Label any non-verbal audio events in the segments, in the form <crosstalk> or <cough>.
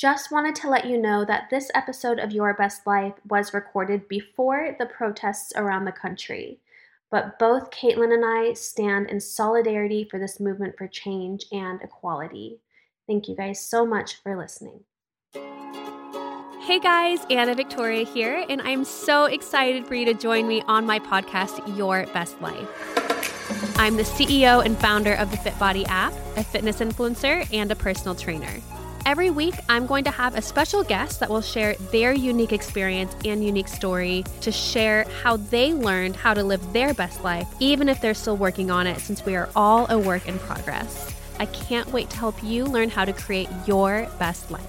Just wanted to let you know that this episode of Your Best Life was recorded before the protests around the country. But both Kaitlyn and I stand in solidarity for this movement for change and equality. Thank you guys so much for listening. Hey guys, Anna Victoria here, and I'm so excited for you to join me on my podcast, Your Best Life. I'm the CEO and founder of the FitBody app, a fitness influencer, and a personal trainer. Every week, I'm going to have a special guest that will share their unique experience and unique story to share how they learned how to live their best life, even if they're still working on it, since we are all a work in progress. I can't wait to help you learn how to create your best life.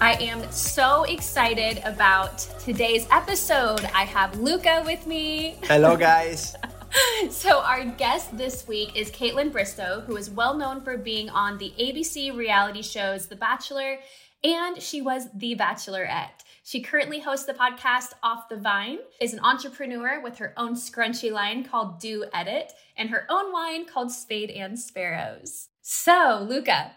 I am so excited about today's episode. I have Luca with me. Hello, guys. <laughs> <laughs> so, our guest this week is Kaitlyn Bristowe, who is well known for being on the ABC reality shows The Bachelor, and she was The Bachelorette. She currently hosts the podcast Off the Vine, is an entrepreneur with her own scrunchy line called Dew Edit, and her own wine called Spade and Sparrows. So, Luca,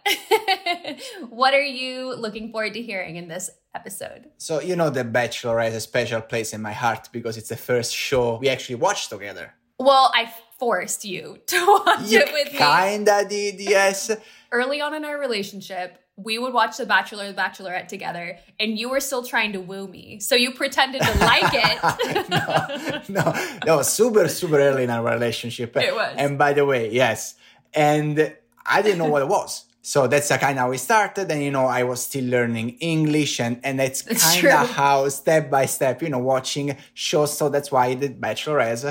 <laughs> what are you looking forward to hearing in this episode? So, you know, The Bachelor has a special place in my heart because it's the first show we actually watched together. Well, I forced you <laughs> to watch you it with me. Kinda did, yes. <laughs> Early on in our relationship, we would watch The Bachelor, The Bachelorette together, and you were still trying to woo me. So you pretended to like <laughs> it. no, no, no, super, super early in our relationship. It was. And by the way, yes. And I didn't know what it was. So that's kind of how we started. And, you know, I was still learning English and, and that's kind of how step by step, you know, watching shows. So that's why I did Bachelor as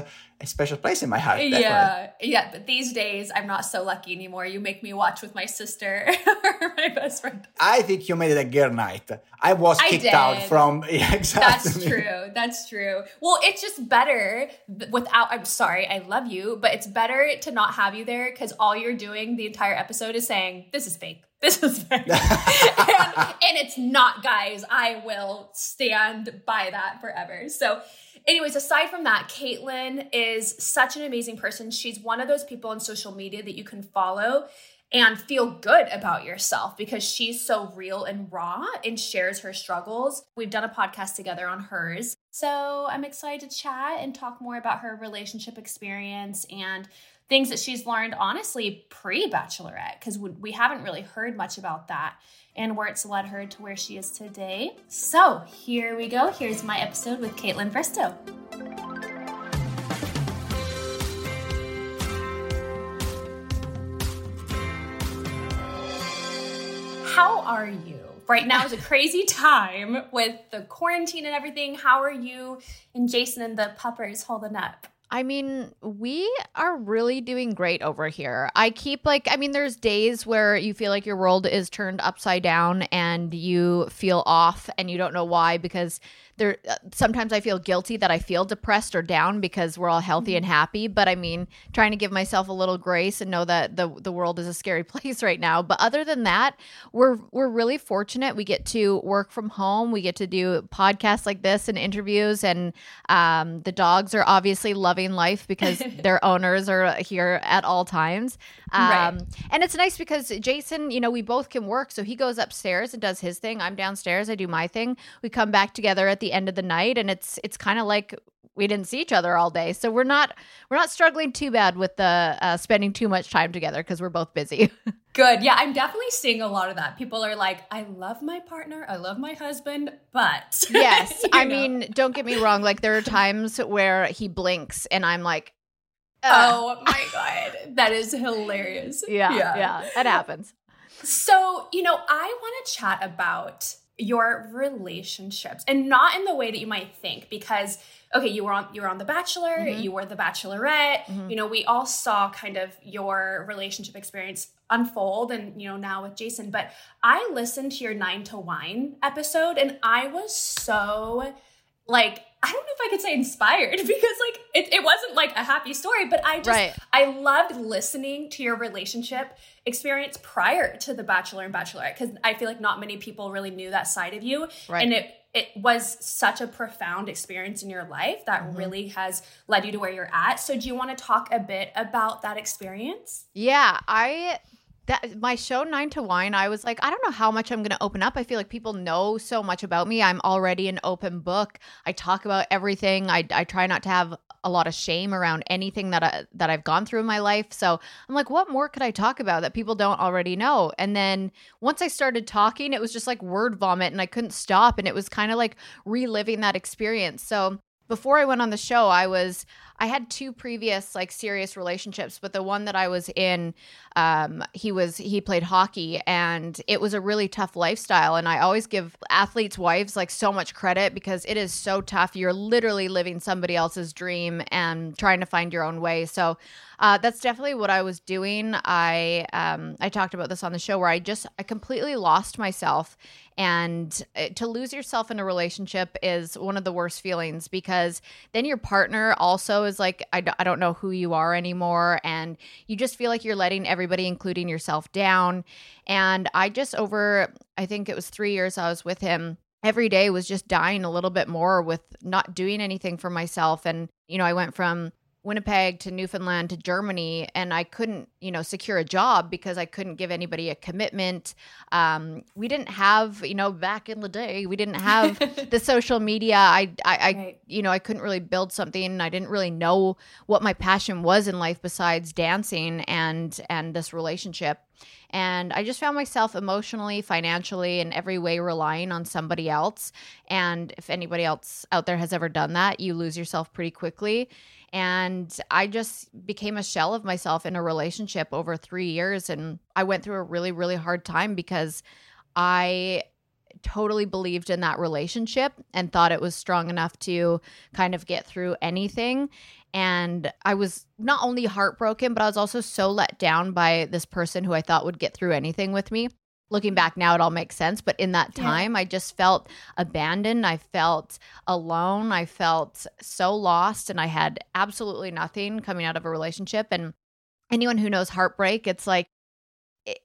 a, special place in my heart. Definitely. Yeah, yeah. But these days, I'm not so lucky anymore. You make me watch with my sister <laughs> or my best friend. I think you made it a girl night. I was kicked out from. <laughs> Yeah, exactly. That's true. That's true. Well, it's just better without. I'm sorry, I love you, but it's better to not have you there because all you're doing the entire episode is saying this is fake. <laughs> This is fake, and, and it's not, guys. I will stand by that forever. So anyways, aside from that, Kaitlyn is such an amazing person. She's one of those people on social media that you can follow and feel good about yourself because she's so real and raw and shares her struggles. We've done a podcast together on hers. So I'm excited to chat and talk more about her relationship experience and things that she's learned honestly pre bachelorette because we haven't really heard much about that and where it's led her to where she is today. So here we go. Here's my episode with Kaitlyn Bristowe. How are you? Right now is a crazy <laughs> time with the quarantine and everything. How are you and Jason and the puppers holding up? I mean, we are really doing great over here. I keep like, I mean, there's days where you feel like your world is turned upside down and you feel off and you don't know why because there uh, sometimes I feel guilty that I feel depressed or down because we're all healthy and mm-hmm. happy. But I mean, trying to give myself a little grace and know that the the world is a scary <laughs> place right now. But other than that, we're we're really fortunate. We get to work from home. We get to do podcasts like this and interviews, and um, the dogs are obviously loving life because <laughs> their owners are here at all times. Um, right. And it's nice because Jason, you know, we both can work. So he goes upstairs and does his thing. I'm downstairs. I do my thing. We come back together at the end of the night, and it's it's kind of like we didn't see each other all day. So we're not we're not struggling too bad with the uh, spending too much time together because we're both busy. <laughs> Good. Yeah i'm definitely seeing a lot of that. People are like i love my partner. I love my husband but <laughs> yes. I know. mean don't get me wrong like there are times where he blinks and i'm like oh my god. That is hilarious. <laughs> Yeah yeah, yeah. That happens. So you know i want to chat about your relationships and not in the way that you might think because okay you were on you were on the bachelor mm-hmm. you were the bachelorette mm-hmm. you know we all saw kind of your relationship experience unfold and you know now with jason but i listened to your nine to wine episode and i was so like I don't know if I could say inspired <laughs> because like it, it wasn't like a happy story, but I just right. I loved listening to your relationship experience prior to the Bachelor and Bachelorette because I feel like not many people really knew that side of you, right. and it it was such a profound experience in your life that mm-hmm. really has led you to where you're at. So do you want to talk a bit about that experience? Yeah, I that my show nine to wine i was like i don't know how much i'm going to open up. I feel like people know so much about me. I'm already an open book. I talk about everything. I, I try not to have a lot of shame around anything that I, that i've gone through in my life. So i'm like what more could i talk about that people don't already know? And then once i started talking it was just like word vomit and i couldn't stop. And it was kind of like reliving that experience. So before I went on the show, I was I had two previous like serious relationships, but the one that I was in, um, he was he played hockey, and it was a really tough lifestyle. And I always give athletes' wives like so much credit because it is so tough. You're literally living somebody else's dream and trying to find your own way. So uh, that's definitely what I was doing. I um, I talked about this on the show where I just I completely lost myself, and uh, to lose yourself in a relationship is one of the worst feelings because then your partner also is like, I d- I don't know who you are anymore. And you just feel like you're letting everybody, including yourself, down. And I just, over, I think it was three years I was with him every day was just dying a little bit more with not doing anything for myself. And, you know, I went from Winnipeg to Newfoundland to Germany, and I couldn't, you know, secure a job because I couldn't give anybody a commitment. Um, we didn't have, you know, back in the day, we didn't have <laughs> the social media. I, I, I right. you know, I couldn't really build something. I didn't really know what my passion was in life besides dancing and and this relationship. And I just found myself emotionally, financially, in every way relying on somebody else. And if anybody else out there has ever done that, you lose yourself pretty quickly. And I just became a shell of myself in a relationship over three years. And I went through a really, really hard time because I totally believed in that relationship and thought it was strong enough to kind of get through anything. And I was not only heartbroken, but I was also so let down by this person who I thought would get through anything with me looking back now it all makes sense but in that time yeah. i just felt abandoned. I felt alone. I felt so lost and i had absolutely nothing coming out of a relationship. And anyone who knows heartbreak it's like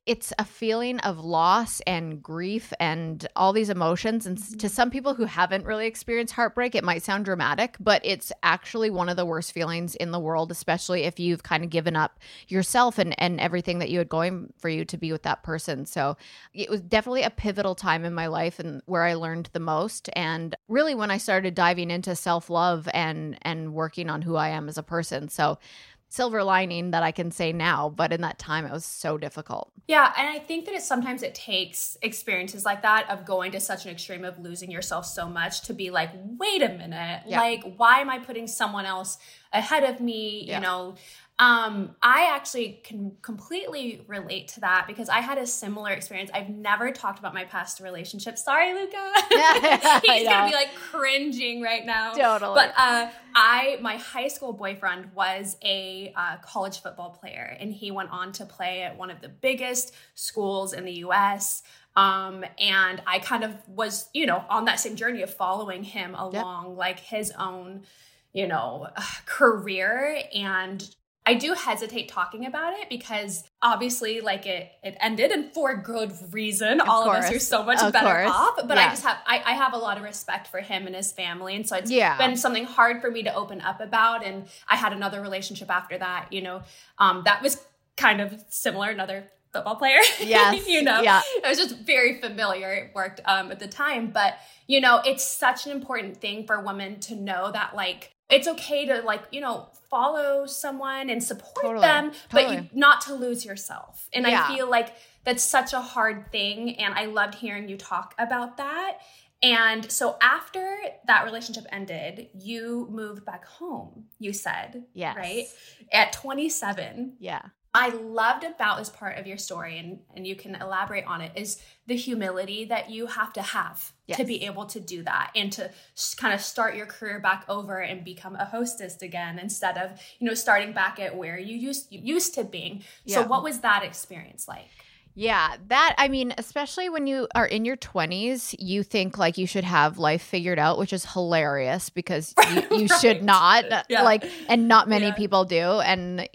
it's a feeling of loss and grief and all these emotions. And to mm-hmm. some people who haven't really experienced heartbreak it might sound dramatic but it's actually one of the worst feelings in the world especially if you've kind of given up yourself and and everything that you had going for you to be with that person. So it was definitely a pivotal time in my life and where I learned the most. And really when I started diving into self-love and and working on who I am as a person. So silver lining that I can say now, but in that time it was so difficult. Yeah, and I think that it sometimes it takes experiences like that of going to such an extreme of losing yourself so much to be like, wait a minute, yeah. like why am I putting someone else ahead of me? Yeah. You know, um, I actually can completely relate to that because I had a similar experience. I've never talked about my past relationship. Sorry, Luca. <laughs> <laughs> He's gonna be like cringing right now. Totally. But uh, I, my high school boyfriend was a uh, college football player, and he went on to play at one of the biggest schools in the U.S. Um, and I kind of was, you know, on that same journey of following him along, yep. like his own you know, <sighs> career and I do hesitate talking about it because obviously like it it ended and for good reason. Of All course. of us are so much of better course. off. But yeah. I just have I, I have a lot of respect for him and his family. And so it's yeah. been something hard for me to open up about. And I had another relationship after that, you know, um, that was kind of similar, another football player. <laughs> Yes. you know, yeah. it was just very familiar. It worked um, at the time. But, you know, it's such an important thing for women to know that like it's okay to like you know follow someone and support totally. them totally. but you, not to lose yourself and yeah. i feel like that's such a hard thing and i loved hearing you talk about that and so after that relationship ended you moved back home you said yes right at 27 yeah I loved about this part of your story, and, and you can elaborate on it, is the humility that you have to have yes. to be able to do that and to kind of start your career back over and become a hostess again instead of, you know, starting back at where you used you used to being. Yeah. So what was that experience like? Yeah, that I mean, especially when you are in your 20s, you think like you should have life figured out, which is hilarious because you, you <laughs> right. should not. Yeah. Like, and not many yeah. people do. And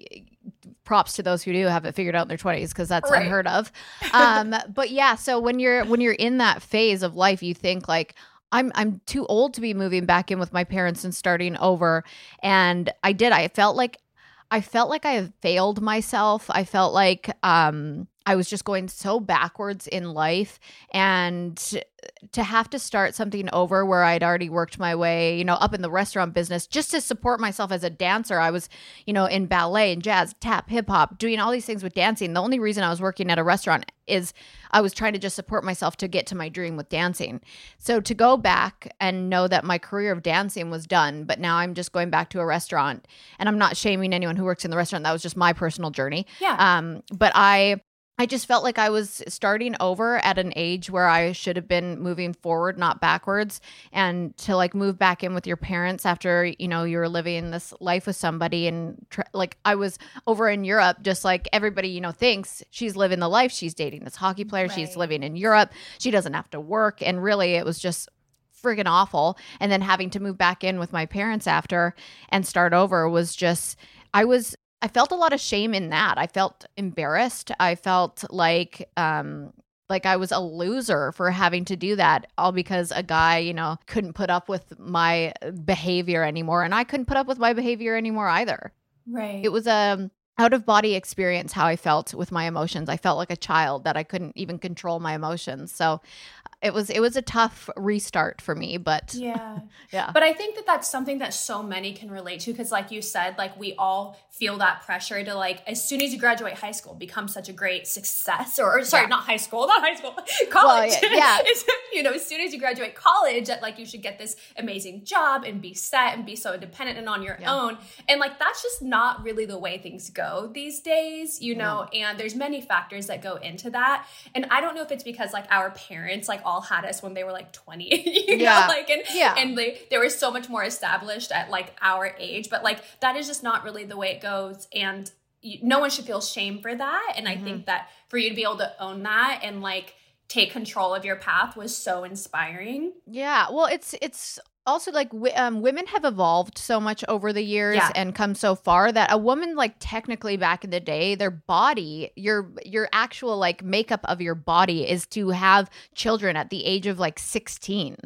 props to those who do have it figured out in their 20s because that's right. unheard of <laughs> um but yeah so when you're when you're in that phase of life you think like I'm I'm too old to be moving back in with my parents and starting over and I did I felt like I felt like I failed myself. I felt like um I was just going so backwards in life and to have to start something over where I'd already worked my way, you know, up in the restaurant business just to support myself as a dancer. I was, you know, in ballet and jazz, tap, hip hop, doing all these things with dancing. The only reason I was working at a restaurant is I was trying to just support myself to get to my dream with dancing. So to go back and know that my career of dancing was done, but now I'm just going back to a restaurant and I'm not shaming anyone who works in the restaurant. That was just my personal journey. Yeah. Um, but I I just felt like I was starting over at an age where I should have been moving forward, not backwards. And to like move back in with your parents after, you know, you were living this life with somebody. And tr- like I was over in Europe, just like everybody, you know, thinks she's living the life. She's dating this hockey player. Right. She's living in Europe. She doesn't have to work. And really, it was just friggin' awful. And then having to move back in with my parents after and start over was just, I was I felt a lot of shame in that. I felt embarrassed. I felt like um like I was a loser for having to do that all because a guy, you know, couldn't put up with my behavior anymore and I couldn't put up with my behavior anymore either. Right. It was a out of body experience how I felt with my emotions. I felt like a child that I couldn't even control my emotions. So it was it was a tough restart for me but <laughs> yeah yeah but i think that that's something that so many can relate to because like you said like we all feel that pressure to like as soon as you graduate high school become such a great success or, or sorry yeah. not high school not high school <laughs> college well, yeah, yeah. <laughs> you know as soon as you graduate college that like you should get this amazing job and be set and be so independent and on your own and like that's just not really the way things go these days you know and there's many factors that go into that and i don't know if it's because like our parents like all had us when they were like 20 <laughs> you yeah. know like and yeah. and they they were so much more established at like our age but like that is just not really the way it goes and you, no one should feel shame for that and mm-hmm. i think mm-hmm. that for you to be able to own that and like take control of your path was so inspiring yeah well it's it's also like um, women have evolved so much over the years yeah. and come so far that a woman like technically back in the day their body your your actual like makeup of your body is to have children at the age of like 16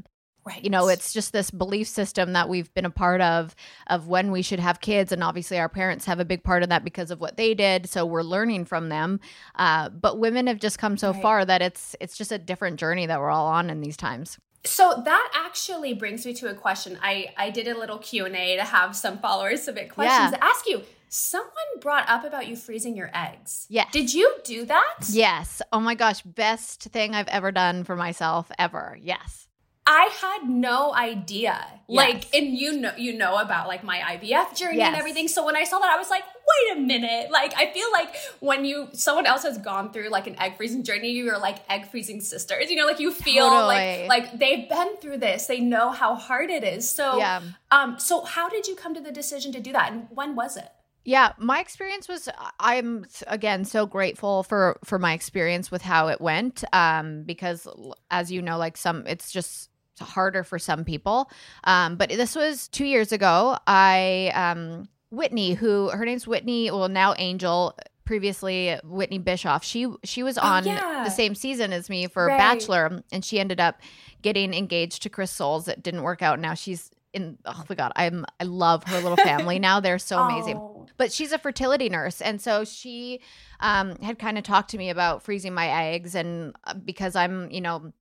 Right. You know, it's just this belief system that we've been a part of of when we should have kids, and obviously our parents have a big part of that because of what they did. So we're learning from them. Uh, but women have just come so right. far that it's it's just a different journey that we're all on in these times so that actually brings me to a question. I i did a little q&a to have some followers submit questions yeah. to ask you. Someone brought up about you freezing your eggs. Yeah did you do that? Yes. Oh my gosh. Best thing i've ever done for myself ever. Yes I had no idea. Yes. Like, and you know, you know about like my IVF journey yes. and everything. So when I saw that, I was like, wait a minute. Like, I feel like when you someone else has gone through like an egg freezing journey, you're like egg freezing sisters. You know, like you feel totally. like like they've been through this. They know how hard it is. So, yeah. um, so how did you come to the decision to do that, and when was it? Yeah, my experience was I'm again so grateful for for my experience with how it went um because as you know like some it's just harder for some people. Um, but this was two years ago. I um, Whitney, who her name's Whitney, well now Angel, previously Whitney Bischoff. She she was oh, on oh, yeah. the same season as me for right. Bachelor, and she ended up getting engaged to Chris Soules. It didn't work out. Now she's in. Oh my god, I'm I love her little family <laughs> now. They're so amazing. Oh. But she's a fertility nurse, and so she um, had kind of talked to me about freezing my eggs, and uh, because I'm you know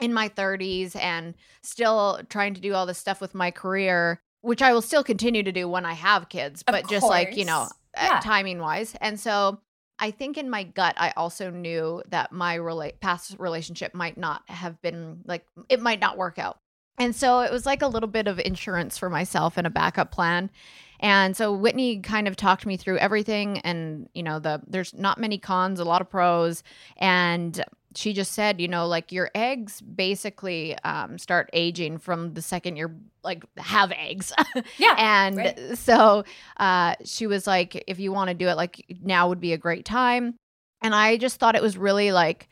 in my 30s and still trying to do all this stuff with my career, which I will still continue to do when I have kids, but just like, you know, uh, yeah. timing wise. And so I think in my gut, I also knew that my rela- past relationship might not have been like, it might not work out. And so it was like a little bit of insurance for myself and a backup plan. And so Whitney kind of talked me through everything and you know the there's not many cons, a lot of pros and she just said, you know, like your eggs basically um, start aging from the second you're like have eggs. <laughs> Yeah. and right. so uh, she was like, if you want to do it, like now would be a great time. And I just thought it was really like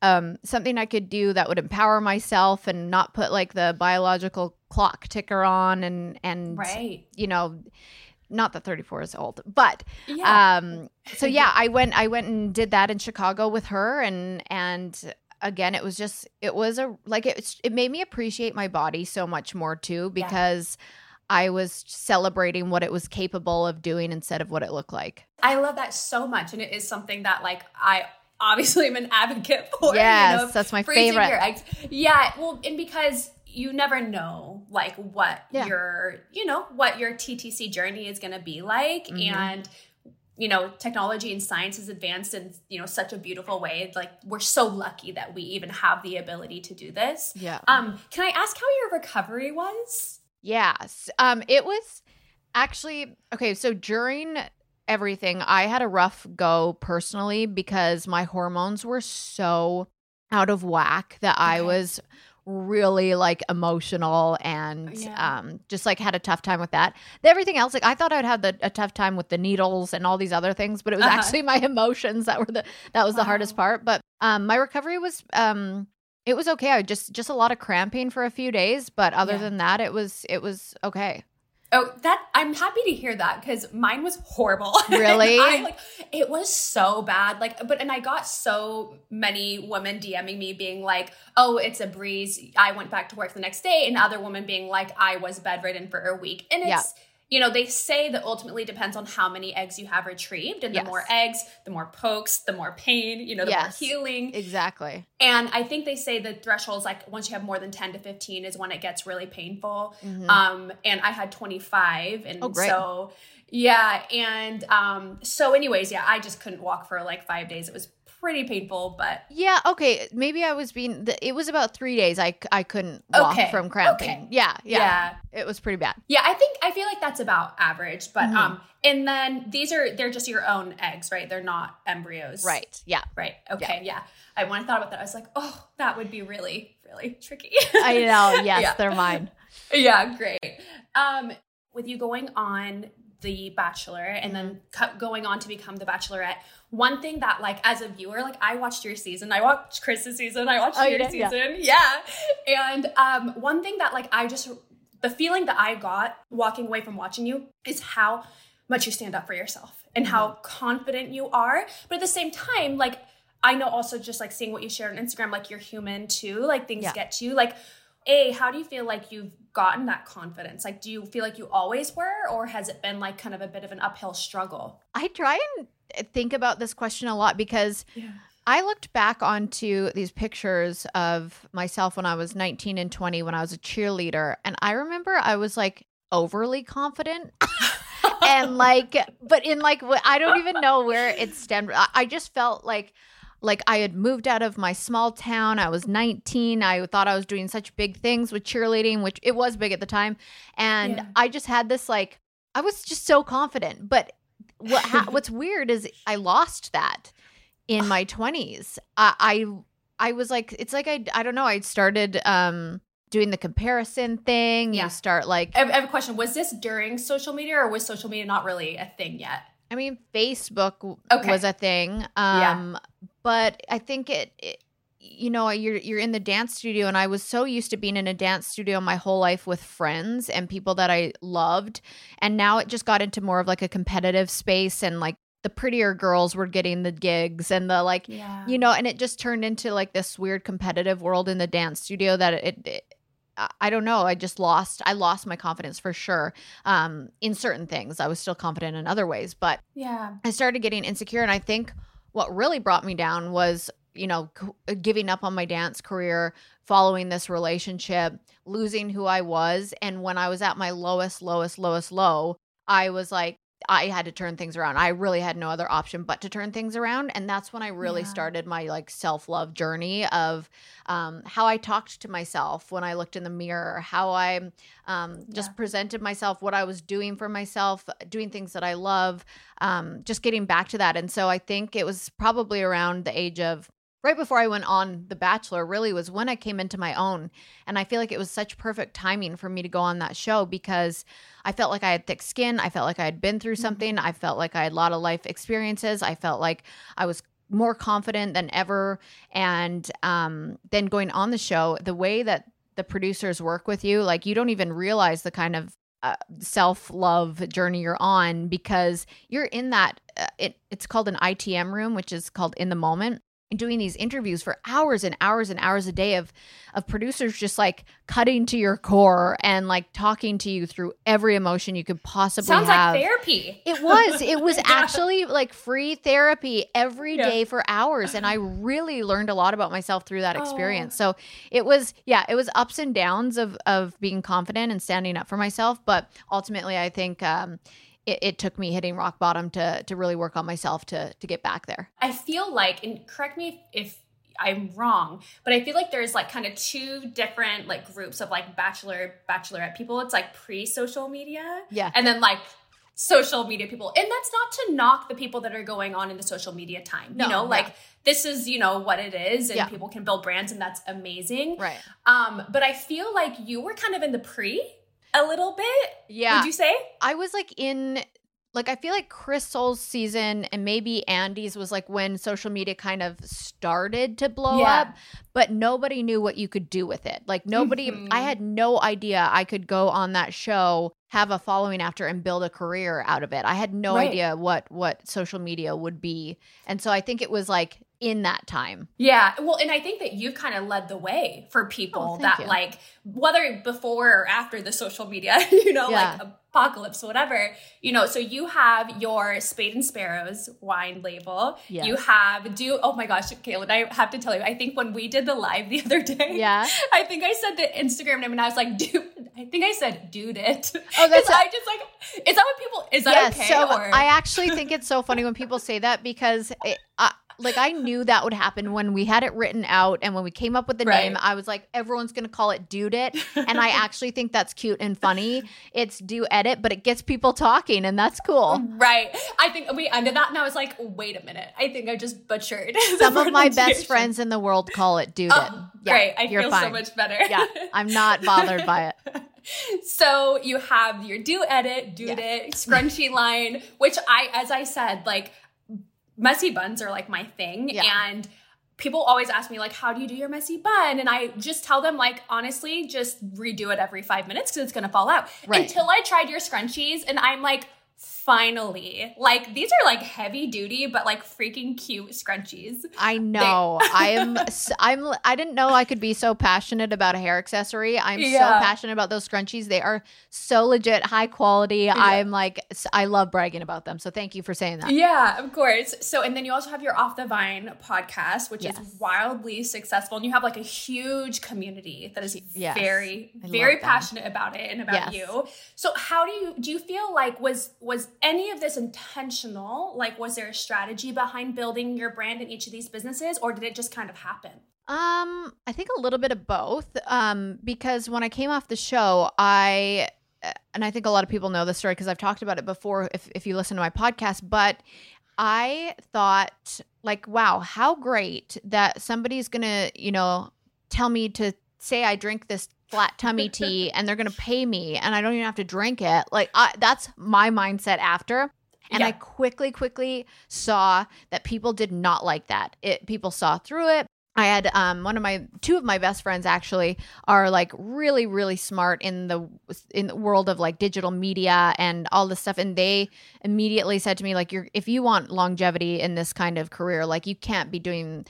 um, something I could do that would empower myself and not put like the biological clock ticker on and and right. you know not that 34 is old but yeah. um so <laughs> yeah i went i went and did that in chicago with her and and again it was just it was a like it it made me appreciate my body so much more too because yeah. I was celebrating what it was capable of doing instead of what it looked like. I love that so much and it is something that like I obviously I'm an advocate <laughs> for. Yes, you know, that's my favorite. Your eggs. Yeah, well, and because you never know like what Yeah. your you know what your TTC journey is going to be like, Mhm. and you know technology and science has advanced in you know such a beautiful way. Like we're so lucky that we even have the ability to do this. Yeah. Um, can I ask how your recovery was? Yes. Um, it was actually okay. So during everything, I had a rough go personally because my hormones were so out of whack that I was really like emotional and Yeah. um just like had a tough time with that. Everything else, like I thought I'd have the, a tough time with the needles and all these other things, but it was Uh-huh. actually my <laughs> emotions that were the that was the hardest part. But um my recovery was um it was okay. I just just a lot of cramping for a few days, but other Yeah. than that, it was it was okay. Oh, that I'm happy to hear that because mine was horrible. <laughs> Really? I, like it was so bad. Like, but and I got so many women DMing me being like, "Oh, it's a breeze." I went back to work the next day, and other women being like, "I was bedridden for a week." And it's Yeah. You know they say that ultimately depends on how many eggs you have retrieved, and the Yes. more eggs, the more pokes, the more pain. You know, the Yes. more healing. Exactly. And I think they say the threshold is like once you have more than 10 to 15 is when it gets really painful. Mhm. Um, and I had 25. And Oh, great. so, yeah. And um, so, anyways, yeah, I just couldn't walk for like five days. It was pretty painful, but yeah, okay. Maybe I was being. The, it was about three days. I I couldn't walk Okay, from cramping. okay. Yeah, yeah, yeah. It was pretty bad. Yeah, I think I feel like that's about average. But Mhm. um, and then these are they're just your own eggs, right? They're not embryos. Right. Yeah. Right. Okay. Yeah. I when I thought about that, I was like, oh, that would be really, really tricky. I know. <laughs> Yes, Yeah. they're mine. <laughs> yeah, great. Um, with you going on the Bachelor and then going on to become the Bachelorette, one thing that like as a viewer, like I watched your season, I watched Chris's season, I watched Oh, you your? Yeah. season, yeah. And um, one thing that like I just the feeling that I got walking away from watching you is how much you stand up for yourself and how Mm-hmm. confident you are, but at the same time, like. I know also just like seeing what you share on Instagram, like you're human too, like things Yeah. get to you. Like a, how do you feel like you've gotten that confidence? Like, do you feel like you always were, or has it been like kind of a bit of an uphill struggle? I try and think about this question a lot because Yeah. I looked back onto these pictures of myself when I was 19 and 20 when I was a cheerleader. And I remember I was like overly confident. <laughs> and like, but in like, I don't even know where it stemmed. I, I just felt like, like I had moved out of my small town. I was 19. I thought I was doing such big things with cheerleading, which it was big at the time. And Yeah. I just had this like, I was just so confident. But what ha- <laughs> what's weird is I lost that in my 20s. I, I I was like it's like I I don't know, I started um doing the comparison thing. Yeah. You start like I have, a question. Was this during social media, or was social media not really a thing yet? I mean Facebook Okay. was a thing. Um but I think it, it you know, you're you're in the dance studio and I was so used to being in a dance studio my whole life with friends and people that I loved and now it just got into more of like a competitive space and like the prettier girls were getting the gigs and the like Yeah. you know and it just turned into like this weird competitive world in the dance studio that it, it I- I don't know. I just lost. I lost my confidence for sure. Um, in certain things, I was still confident in other ways, but yeah. I started getting insecure. And I think what really brought me down was, you know, giving up on my dance career, following this relationship, losing who I was. And when I was at my lowest, lowest, lowest low, I was like, I had to turn things around. I really had no other option but to turn things around. And that's when I really Yeah. started my like self love journey of um, how I talked to myself when I looked in the mirror, how I um, just Yeah. presented myself, what I was doing for myself, doing things that I love, um, just getting back to that. And so I think it was probably around the age of right before I went on The Bachelor, really was when I came into my own. And I feel like it was such perfect timing for me to go on that show because I felt like I had thick skin. I felt like I had been through something. I felt like I had a lot of life experiences. I felt like I was more confident than ever. And um, then going on the show, the way that the producers work with you, like you don't even realize the kind of uh, self love journey you're on because you're in that. Uh, it it's called an ITM room, which is called in the moment. Doing these interviews for hours and hours and hours a day of of producers just like cutting to your core and like talking to you through every emotion you could possibly Sounds have. like therapy. It was. <laughs> It was Yeah. actually like free therapy every Yeah. day for hours. And I <laughs> really learned a lot about myself through that Oh. experience. So it was, yeah, it was ups and downs of of being confident and standing up for myself. But ultimately I think um it, it took me hitting rock bottom to to really work on myself to to get back there. I feel like, and correct me if, if I'm wrong, but I feel like there's like kind of two different like groups of like bachelor, bachelorette people. It's like pre social media Yeah. and then like social media people. And that's not to knock the people that are going on in the social media time. No, you know, yeah. like this is, you know, what it is and Yeah. people can build brands and that's amazing. Right. Um, but I feel like you were kind of in the pre a little bit. Yeah. Would you say? I was like in like I feel like Chris Soules' season and maybe Andi's was like when social media kind of started to blow Yeah. up, but nobody knew what you could do with it. Like nobody Mhm. I had no idea I could go on that show, have a following after and build a career out of it. I had no Right. idea what what social media would be. And so I think it was like in that time. Yeah. Well, and I think that you've kind of led the way for people Oh, that you. like whether before or after the social media, <laughs> you know, Yeah. like apocalypse, whatever, you know, so you have your Spade and Sparrows wine label. Yes. You have do oh my gosh, Kaitlyn, I have to tell you, I think when we did the live the <laughs> other day, Yeah. I think I said the Instagram name and I was like, dude, I think I said dude it. Oh, that's 'Cause <laughs> I just like is that what people is that yeah, okay? so or I actually think it's so funny when people say that because it, I, like I knew that would happen when we had it written out and when we came up with the Right. name. I was like, everyone's gonna call it Dude It, and I <laughs> actually think that's cute and funny. It's Dew Edit, but it gets people talking, and that's cool. Right. I think we ended that and I was like, wait a minute. I think I just butchered. <laughs> Some of my best friends in the world call it Dude oh, It. Oh, great. I you're feel so much better. Yeah, I'm not bothered by it. <laughs> so you have your Dew Edit, do it, scrunchy line, which I, as I said, like messy buns are like my thing. Yeah. And people always ask me like, how do you do your messy bun? And I just tell them like, honestly, just redo it every five minutes because it's going to fall out. Right. Until I tried your scrunchies and I'm like, finally, like these are like heavy duty, but like freaking cute scrunchies. I know. <laughs> I am. i'm I didn't know I could be so passionate about a hair accessory. I'm so passionate about those scrunchies. They are so legit, high quality. I'm like, i love bragging about them. So thank you for saying that. Yeah, of course. So, and then you also have your Off the Vine podcast, which Yes. is wildly successful, and you have like a huge community that is Yes. very, I very passionate about it and about Yes. you. So, how do you do? You feel like was was any of this intentional? Like, was there a strategy behind building your brand in each of these businesses, or did it just kind of happen? Um, I think a little bit of both. Um, because when I came off the show, I and I think a lot of people know this story because I've talked about it before. If if you listen to my podcast, but I thought like, wow, how great that somebody's gonna, you know, tell me to say I drink this flat tummy <laughs> tea and they're gonna pay me and I don't even have to drink it. Like I, that's my mindset after. And Yeah. I quickly, quickly saw that people did not like that. It people saw through it. I had um, one of my two of my best friends actually are like really really smart in the in the world of like digital media and all this stuff and they immediately said to me like you're if you want longevity in this kind of career like you can't be doing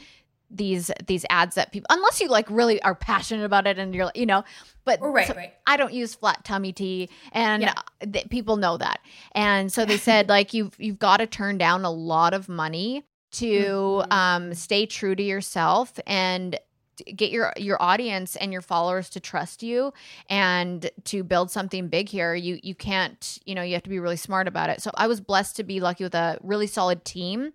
these these ads that people unless you like really are passionate about it and you're you know but Right, so- right. I don't use flat tummy tea, and Yeah. th- people know that. And so they said like you've you've got to turn down a lot of money to Mhm. um, stay true to yourself and get your your audience and your followers to trust you and to build something big here you you can't you know you have to be really smart about it. So i was blessed to be lucky with a really solid team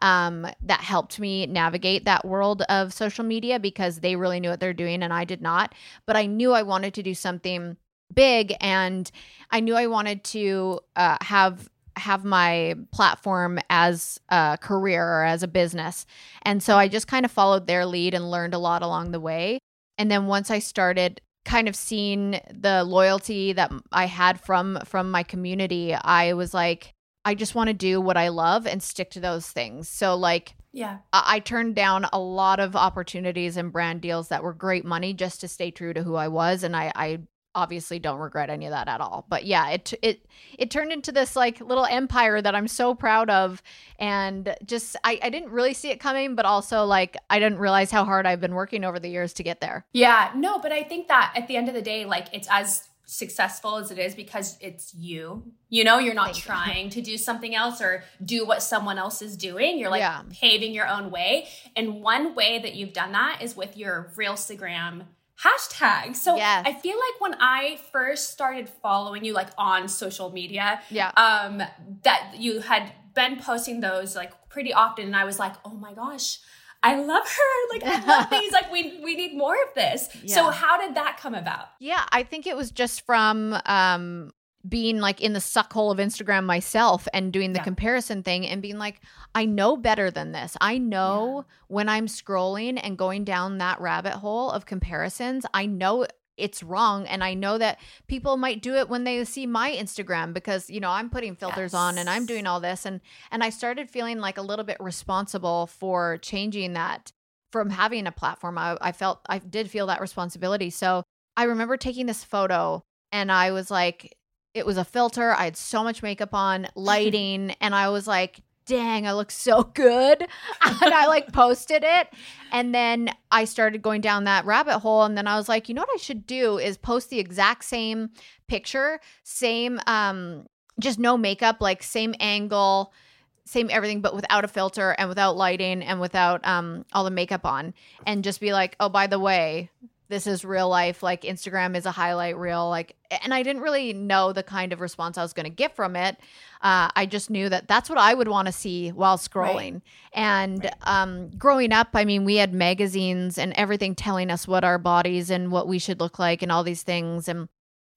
um, that helped me navigate that world of social media because they really knew what they're doing and i did not. But i knew i wanted to do something big and i knew i wanted to uh, have have my platform as a career or as a business and so i just kind of followed their lead and learned a lot along the way and then once i started kind of seeing the loyalty that i had from from my community i was like i just want to do what i love and stick to those things so like Yeah. I I turned down a lot of opportunities and brand deals that were great money just to stay true to who I was. And I, I obviously don't regret any of that at all. But yeah, it it it turned into this like little empire that I'm so proud of and just I, I didn't really see it coming, but also like I didn't realize how hard I've been working over the years to get there. Yeah, no, but I think that at the end of the day, like it's as successful as it is because it's you. You know, you're not Thank <laughs> trying you. to do something else or do what someone else is doing. You're like yeah. paving your own way. And one way that you've done that is with your Realstagram hashtag. So yes. I feel like when I first started following you like on social media, yeah. um, that you had been posting those like pretty often and I was like, oh my gosh, I love her. Like I love <laughs> these. Like we we need more of this. Yeah. So how did that come about? Yeah, I think it was just from um being like in the suck hole of Instagram myself and doing the yeah. comparison thing and being like, I know better than this. I know yeah. when I'm scrolling and going down that rabbit hole of comparisons, I know it's wrong and i know that people might do it when they see my instagram because you know i'm putting filters yes. on and i'm doing all this and and i started feeling like a little bit responsible for changing that from having a platform i, I felt i did feel that responsibility so i remember taking this photo and i was like it was a filter. I had so much makeup on, <laughs> lighting, and I was like, dang, I look so good. <laughs> and I like posted it. And then I started going down that rabbit hole. And then I was like, you know what I should do is post the exact same picture, same, um, just no makeup, like same angle, same everything, but without a filter and without lighting and without um all the makeup on. And just be like, oh, by the way, this is real life like instagram is a highlight reel like and i didn't really know the kind of response i was going to get from it uh, i just knew that that's what i would want to see while scrolling right. and right. Um, growing up i mean we had magazines and everything telling us what our bodies and what we should look like and all these things and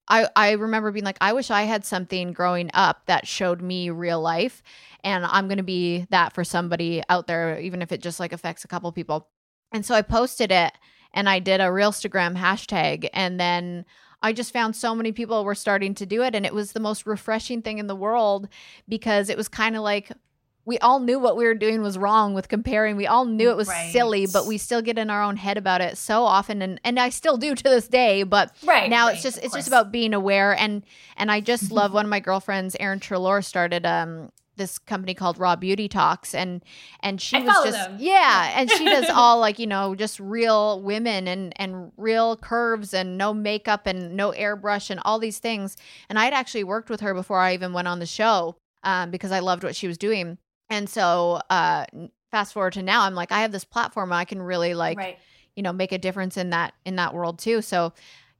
I, I remember being like, I wish I had something growing up that showed me real life. And I'm going to be that for somebody out there, even if it just like affects a couple people. And so I posted it and I did a Realstagram hashtag. And then I just found so many people were starting to do it. And it was the most refreshing thing in the world because it was kind of like, we all knew what we were doing was wrong with comparing. We all knew it was right. silly, but we still get in our own head about it so often and and I still do to this day, but right, now right, it's just it's course. just about being aware and and I just <laughs> love one of my girlfriends, Erin Treloar, started um this company called Raw Beauty Talks and and she I was just them. yeah and she does <laughs> all like you know just real women and and real curves and no makeup and no airbrush and all these things and I had actually worked with her before I even went on the show um, because I loved what she was doing and so uh, fast forward to now I'm like I have this platform I can really like right. you know make a difference in that in that world too so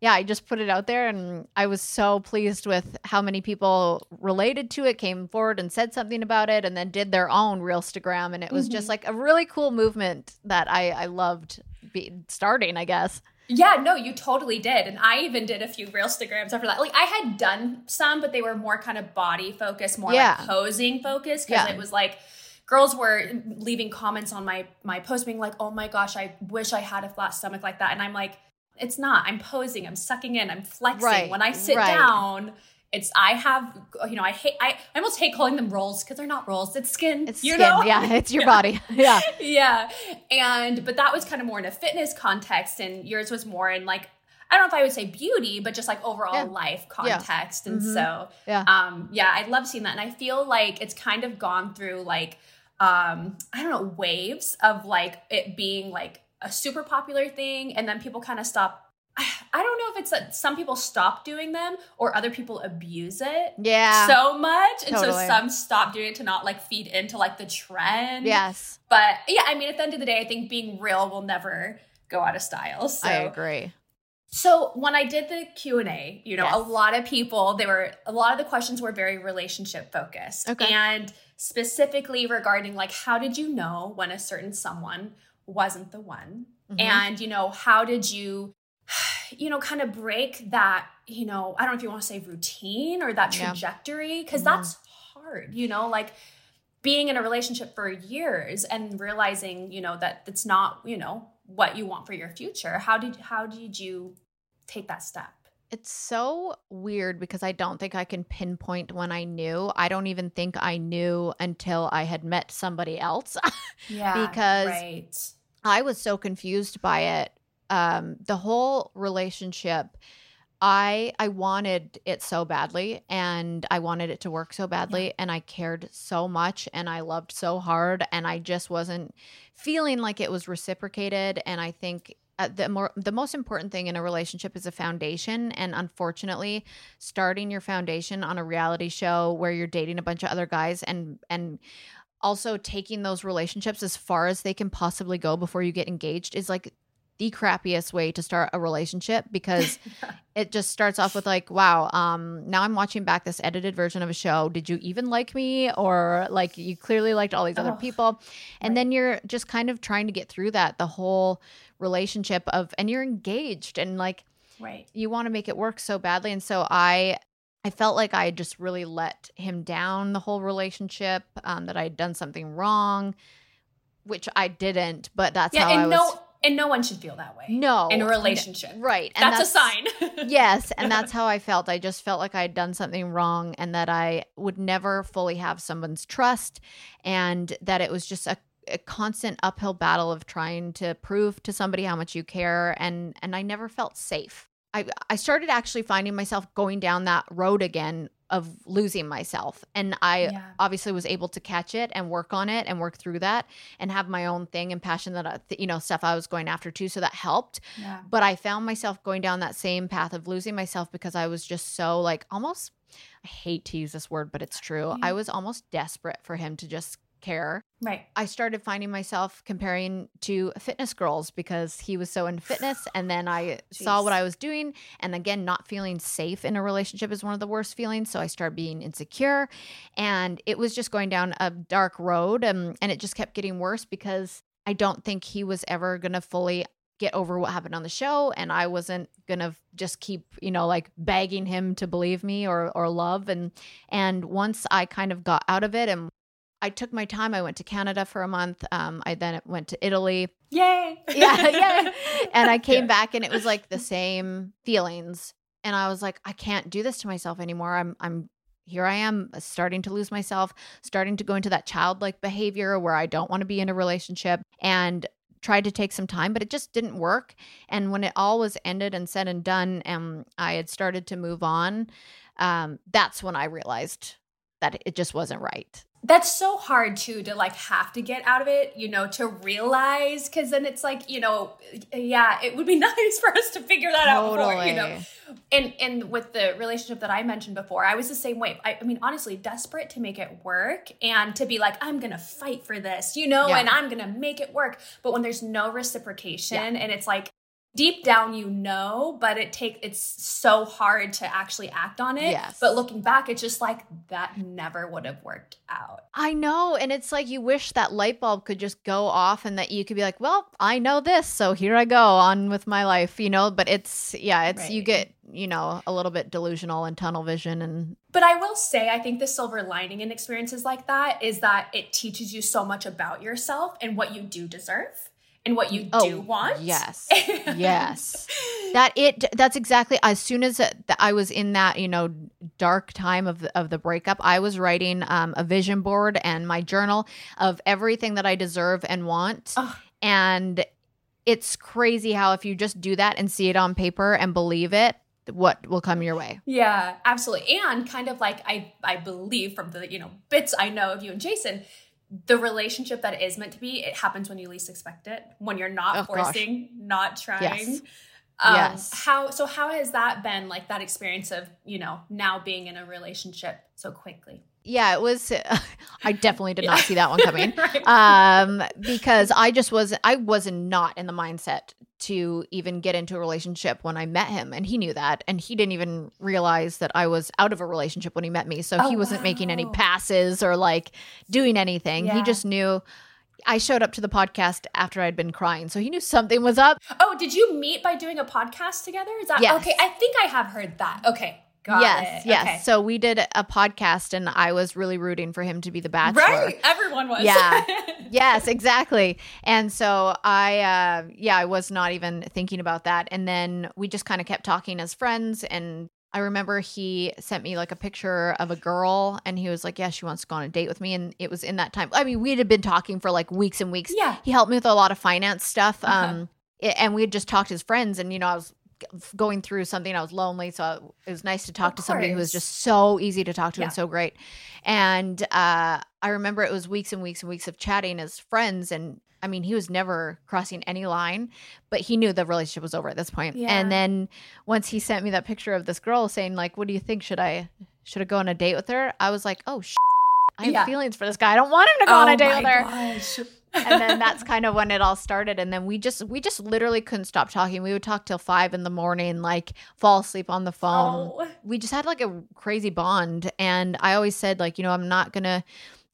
yeah, I just put it out there and I was so pleased with how many people related to it, came forward and said something about it, and then did their own Realstagram. And it was mm-hmm. just like a really cool movement that I, I loved be, starting, I guess. Yeah, no, you totally did. And I even did a few Realstagrams after that. Like I had done some, but they were more kind of body focused, more yeah. like posing focused because yeah. it was like girls were leaving comments on my my post being like, "Oh my gosh, I wish I had a flat stomach like that." And I'm like, it's not. I'm posing, I'm sucking in, I'm flexing. Right, when I sit right. down, it's I have you know I hate I, I almost hate calling them rolls because they're not rolls it's skin it's you skin know? yeah <laughs> it's your <laughs> yeah. body yeah yeah and but that was kind of more in a fitness context and yours was more in like I don't know if I would say beauty but just like overall yeah. life context yeah. and mm-hmm. so yeah um yeah I love seeing that and I feel like it's kind of gone through like um I don't know waves of like it being like a super popular thing and then people kind of stop <sighs> I don't know if it's that some people stop doing them or other people abuse it yeah so much and totally. so some stop doing it to not like feed into like the trend yes but yeah i mean at the end of the day i think being real will never go out of style so i agree so when i did the q&a you know yes. a lot of people they were a lot of the questions were very relationship focused okay. and specifically regarding like how did you know when a certain someone wasn't the one mm-hmm. and you know how did you <sighs> you know kind of break that you know i don't know if you want to say routine or that trajectory because yeah. mm-hmm. that's hard you know like being in a relationship for years and realizing you know that it's not you know what you want for your future how did how did you take that step it's so weird because I don't think I can pinpoint when I knew. I don't even think I knew until I had met somebody else. <laughs> yeah. because right. I was so confused by it. Um, the whole relationship, I I wanted it so badly and I wanted it to work so badly yeah. and I cared so much and I loved so hard and I just wasn't feeling like it was reciprocated and I think uh, the more the most important thing in a relationship is a foundation. And unfortunately starting your foundation on a reality show where you're dating a bunch of other guys and and also taking those relationships as far as they can possibly go before you get engaged is like the crappiest way to start a relationship because <laughs> it just starts off with like wow um now i'm watching back this edited version of a show. Did you even like me? Or like you clearly liked all these other oh, people. And right. then you're just kind of trying to get through that the whole relationship of and you're engaged and like right. you want to make it work so badly. And so i I felt like I just really let him down the whole relationship, um, that I had done something wrong, which I didn't, but that's yeah, how I was. No- and no one should feel that way. No. In a relationship. right. And that's, that's a sign. <laughs> yes. And that's how I felt. I just felt like I had done something wrong and that I would never fully have someone's trust and that it was just a, a constant uphill battle of trying to prove to somebody how much you care and and I never felt safe. I I started actually finding myself going down that road again of losing myself. And I yeah. obviously was able to catch it and work on it and work through that and have my own thing and passion that, uh, I, you know, stuff I was going after too. So that helped. Yeah. But I found myself going down that same path of losing myself because I was just so like almost, I hate to use this word, but it's true. I was almost desperate for him to just care. Right. I started finding myself comparing to fitness girls because he was so in fitness. And then I <sighs> saw what I was doing. And again, not feeling safe in a relationship is one of the worst feelings. So I started being insecure. And it was just going down a dark road. Um, and it just kept getting worse because I don't think he was ever going to fully get over what happened on the show and I wasn't going to just keep, you know, like begging him to believe me or or love and and once I kind of got out of it and I took my time. I went to Canada for a month. Um, I then went to Italy. Yay! <laughs> Yeah, yeah. And I came yeah. back, and it was like the same feelings. And I was like, I can't do this to myself anymore. I'm, I'm here. I am starting to lose myself, starting to go into that childlike behavior where I don't want to be in a relationship, and tried to take some time, but it just didn't work. And when it all was ended and said and done, and I had started to move on, um, that's when I realized that it just wasn't right that's so hard too to like have to get out of it you know to realize because then it's like you know yeah it would be <laughs> nice for us to figure that totally. out before you know and and with the relationship that i mentioned before i was the same way I, I, mean honestly desperate to make it work and to be like i'm gonna fight for this you know yeah. and i'm gonna make it work but when there's no reciprocation yeah. and it's like deep down you know but it take it's so hard to actually act on it yes. but looking back it's just like that never would have worked out i know and it's like you wish that light bulb could just go off and that you could be like well i know this so here i go on with my life you know but it's yeah it's right. you get you know a little bit delusional and tunnel vision and but i will say i think the silver lining in experiences like that is that it teaches you so much about yourself and what you do deserve and what you oh, do want. Yes. <laughs> yes. That it that's exactly as soon as I was in that, you know, dark time of of the breakup, I was writing um, a vision board and my journal of everything that I deserve and want. Oh. And it's crazy how if you just do that and see it on paper and believe it, what will come your way. Yeah, absolutely. And kind of like I I believe from the, you know, bits I know of you and Jason, the relationship that is meant to be, it happens when you least expect it, when you're not oh, forcing, gosh. not trying. Yes. Um, yes. How so? How has that been like that experience of you know now being in a relationship so quickly? Yeah, it was. Uh, <laughs> I definitely did not see that one coming, <laughs> right. um, because I just was. I was not in the mindset to even get into a relationship when I met him, and he knew that, and he didn't even realize that I was out of a relationship when he met me. So oh, he wasn't wow. making any passes or like doing anything. Yeah. He just knew. I showed up to the podcast after I'd been crying, so he knew something was up. Oh, did you meet by doing a podcast together? Is that yes. okay? I think I have heard that. Okay. Got yes, it. yes. Okay. So we did a podcast, and I was really rooting for him to be the bachelor. Right, everyone was. Yeah, <laughs> yes, exactly. And so I, uh, yeah, I was not even thinking about that. And then we just kind of kept talking as friends. And I remember he sent me like a picture of a girl, and he was like, "Yeah, she wants to go on a date with me." And it was in that time. I mean, we had been talking for like weeks and weeks. Yeah, he helped me with a lot of finance stuff. Uh-huh. Um, and we had just talked as friends, and you know, I was going through something. I was lonely, so it was nice to talk Of to somebody who was just so easy to talk to Yeah. and so great. And uh, I remember it was weeks and weeks and weeks of chatting as friends. And I mean, he was never crossing any line, but he knew the relationship was over at this point. Yeah. And then once he sent me that picture of this girl saying, like, "What do you think? Should I should I go on a date with her?" I was like, "Oh, sh- I have Yeah. feelings for this guy. I don't want him to go on Oh a date my with her." gosh. And then that's kind of when it all started and then we just we just literally couldn't stop talking we would talk till five in the morning like fall asleep on the phone Oh. we just had like a crazy bond and i always said like you know i'm not gonna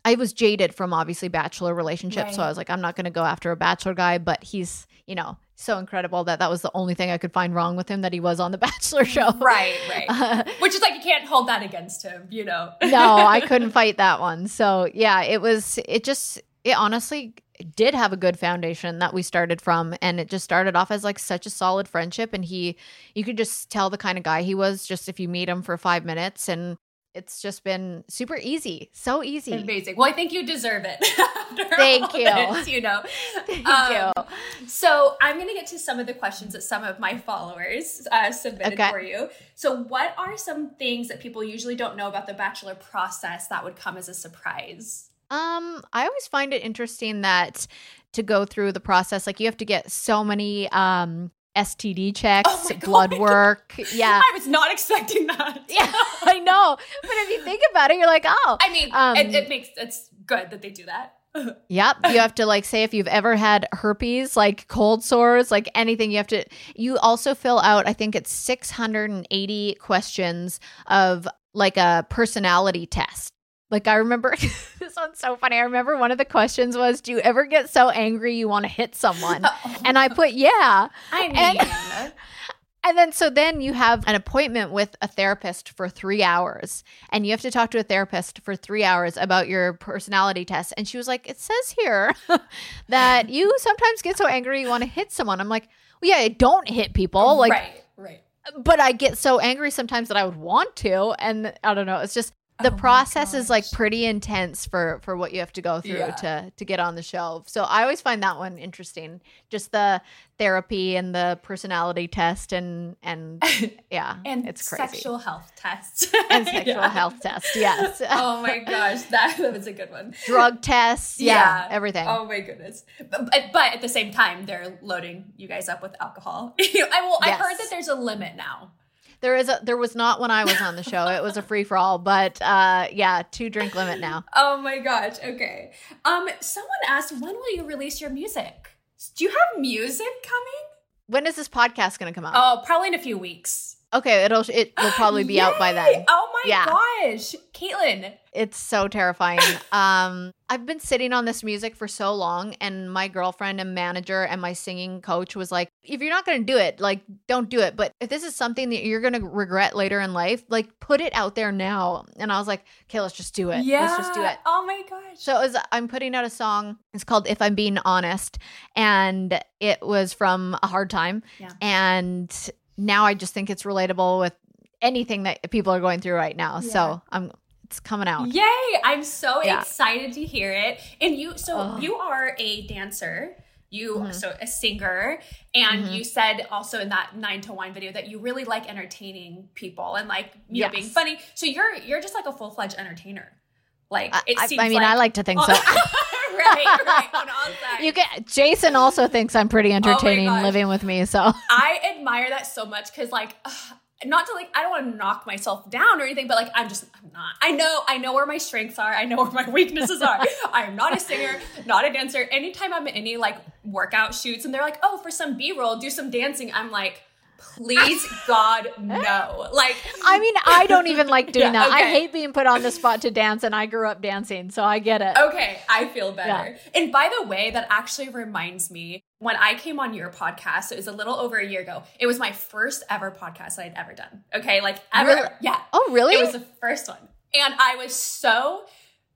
i was jaded from obviously bachelor relationships so i was like i'm not gonna go after a bachelor guy but he's you know so incredible that that was the only thing i could find wrong with him that he was on the <laughs> bachelor show Right, right. Uh, <laughs> Which is like you can't hold that against him, you know. no, I <laughs> couldn't fight that one. So yeah, it was it just it honestly did have a good foundation that we started from and it just started off as like such a solid friendship and he you could just tell the kind of guy he was just if you meet him for 5 minutes and it's just been super easy. So easy. Amazing. Well, I think you deserve it. <laughs> Thank you. this, you know. <laughs> Thank Um, you. So I'm going to get to some of the questions that some of my followers uh, submitted Okay. for you. So, what are some things that people usually don't know about the bachelor process that would come as a surprise? Um, I always find it interesting that to go through the process, like you have to get so many um STD checks, Oh my <laughs> God. blood work. Yeah. I was not expecting that. <laughs> yeah, I know. But if you think about it, you're like, oh, I mean, Um, it, it makes it's good that they do that. <laughs> Yep. You have to like say if you've ever had herpes, like cold sores, like anything, you have to you also fill out I think it's 680 questions of like a personality test. Like I remember <laughs> this one's so funny. I remember one of the questions was, "Do you ever get so angry you want to hit someone?" <laughs> And I put, "Yeah." I mean, And- <laughs> And then so then you have an appointment with a therapist for three hours, and you have to talk to a therapist for three hours about your personality test. And she was like, "It says here that you sometimes get so angry you want to hit someone." I'm like, "Well, yeah, I don't hit people, like, right, right. but I get so angry sometimes that I would want to." And I don't know. It's just the Oh process is like pretty intense for for what you have to go through Yeah. to to get on the show. So I always find that one interesting. Just the therapy and the personality test and and <laughs> yeah, and it's crazy. sexual health tests and <laughs> sexual Yeah. health test. Yes. <laughs> Oh my gosh, that, was a good one. Drug tests. Yeah, everything. Oh my goodness. But, but, but at the same time, they're loading you guys up with alcohol. I will. I heard that there's a limit now. There is a there was not when I was on the show. It was a free for all, but uh yeah, two drink limit now. Oh my gosh. Okay. Um. Someone asked, when will you release your music? Do you have music coming? When is this podcast going to come out? Oh, probably in a few weeks. Okay, it'll it will probably be out by then. <gasps> Oh my Yeah. gosh, Kaitlyn. It's so terrifying. <laughs> um, I've been sitting on this music for so long, and my girlfriend and manager and my singing coach was like, "If you're not going to do it, like, don't do it. But if this is something that you're going to regret later in life, like, put it out there now." And I was like, "Okay, let's just do it. Yeah. Let's just do it." Oh my gosh. So it was, I'm putting out a song. It's called "If I'm Being Honest," and it was from a hard time. Yeah. And now I just think it's relatable with anything that people are going through right now. Yeah. So I'm, it's coming out. Yay! I'm so Yeah. excited to hear it. And you, so Ugh. you are a dancer. You Mhm. so a singer, and Mhm. you said also in that nine to one video that you really like entertaining people and like you know being funny. So you're you're just like a full fledged entertainer. Like I, it I- seems. I mean, I like to think so. <laughs> right, right. On all <laughs> sides. You get Jason also thinks I'm pretty entertaining gosh. living with me. So I admire that so much because like ugh, not to like I don't want to knock myself down or anything, but like I'm just I'm not. I know I know where my strengths are. I know where my <laughs> weaknesses are. I am not a singer, not a dancer. Anytime I'm in any like workout shoots and they're like, oh, for some B roll, do some dancing. I'm like, please God no. Like I mean, I don't even like <laughs> doing Yeah, that. I hate being put on the spot to dance, and I grew up dancing, so I get it. Okay, I feel better. And by the way, that actually reminds me when I came on your podcast, it was a little over a year ago. It was my first ever podcast that I'd ever done. Okay, like ever. Really? Yeah. Oh, really? It was the first one. And I was so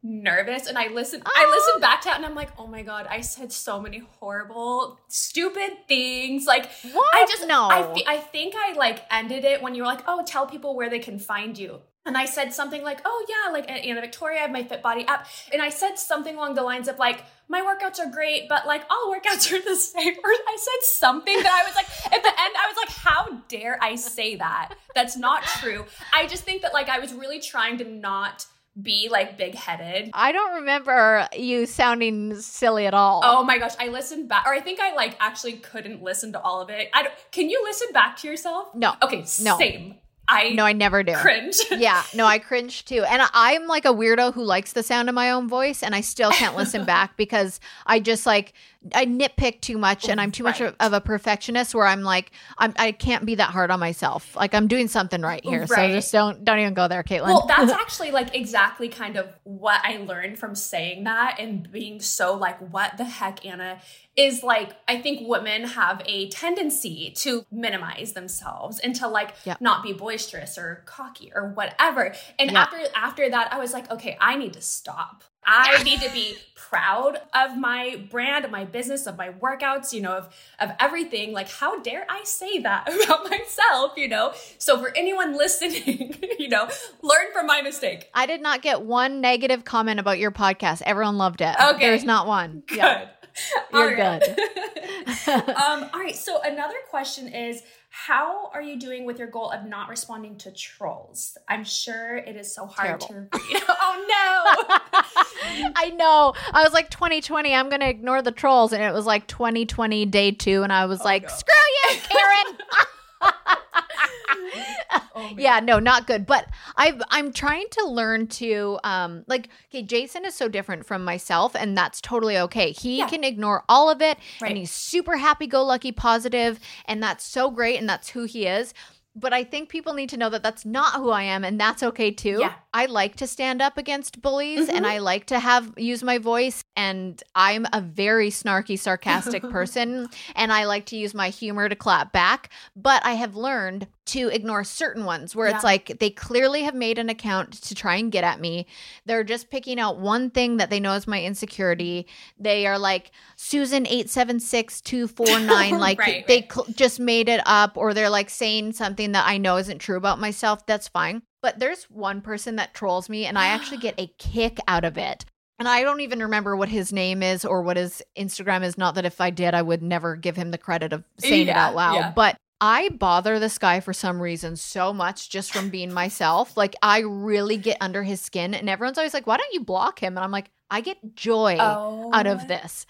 nervous and I listened I listened back to it and I'm like, "Oh my god, I said so many horrible stupid things." Like what? I just no. I, I think I like ended it when you were like, "Oh, tell people where they can find you." And I said something like, "Oh yeah, like Anna Victoria, I have my Fit Body app." And I said something along the lines of like, "My workouts are great, but like all workouts <laughs> are the same." Or I said something that I was like, at the end, I was like, "How dare I say that? That's not true." I just think that like I was really trying to not be like big headed. I don't remember you sounding silly at all. Oh my gosh, I listened back, or I think I like actually couldn't listen to all of it. I don't, can you listen back to yourself? No. Okay, No. same. I no, I never do. cringe. <laughs> yeah, no, I cringe too. And I'm like a weirdo who likes the sound of my own voice, and I still can't listen <laughs> back because I just like I nitpick too much, and I'm too much Right. of a perfectionist. Where I'm like, I'm I can't be that hard on myself. Like I'm doing something right here, so just don't don't even go there, Kaitlyn. Well, that's <laughs> actually like exactly kind of what I learned from saying that and being so like, what the heck, Anna? Is like, I think women have a tendency to minimize themselves and to like Yeah. not be boisterous or cocky or whatever. And Yeah. after after that, I was like, okay, I need to stop. I need to be proud of my brand, of my business, of my workouts, you know, of of everything. Like, how dare I say that <laughs> about myself, you know? So for anyone listening, <laughs> you know, learn from my mistake. I did not get one negative comment about your podcast. Everyone loved it. Okay. There's not one. Good. <laughs> Yeah. You're right. <laughs> um, all right. So another question is how are you doing with your goal of not responding to trolls? I'm sure it is so hard Terrible. to read. <laughs> oh no. <laughs> I know. I was like 2020, I'm going to ignore the trolls. And it was like 2020 day two. And I was like, no. screw you, Karen. <laughs> Oh, yeah, no, not good. But I've I'm trying to learn to um like okay, Jason is so different from myself, and that's totally okay. He Yeah. can ignore all of it Right. and he's super happy go lucky positive, and that's so great, and that's who he is. But I think people need to know that that's not who I am, and that's okay too. Yeah. I like to stand up against bullies, and Mhm. I like to have use my voice. And I'm a very snarky, sarcastic <laughs> person, and I like to use my humor to clap back. But I have learned to ignore certain ones where it's like they clearly have made an account to try and get at me. They're just picking out one thing that they know is my insecurity. They are like Susan eight seven six two four nine. <laughs> Like Right, they right. cl- just made it up, or they're like saying something that I know isn't true about myself. That's fine. But there's one person that trolls me, and I actually <gasps> get a kick out of it. And I don't even remember what his name is or what his Instagram is. Not that if I did, I would never give him the credit of saying it out loud. yeah. But I bother this guy for some reason so much just from being myself. Like I really get under his skin, and everyone's always like, "Why don't you block him?" And I'm like, I get joy Oh, out of oh this.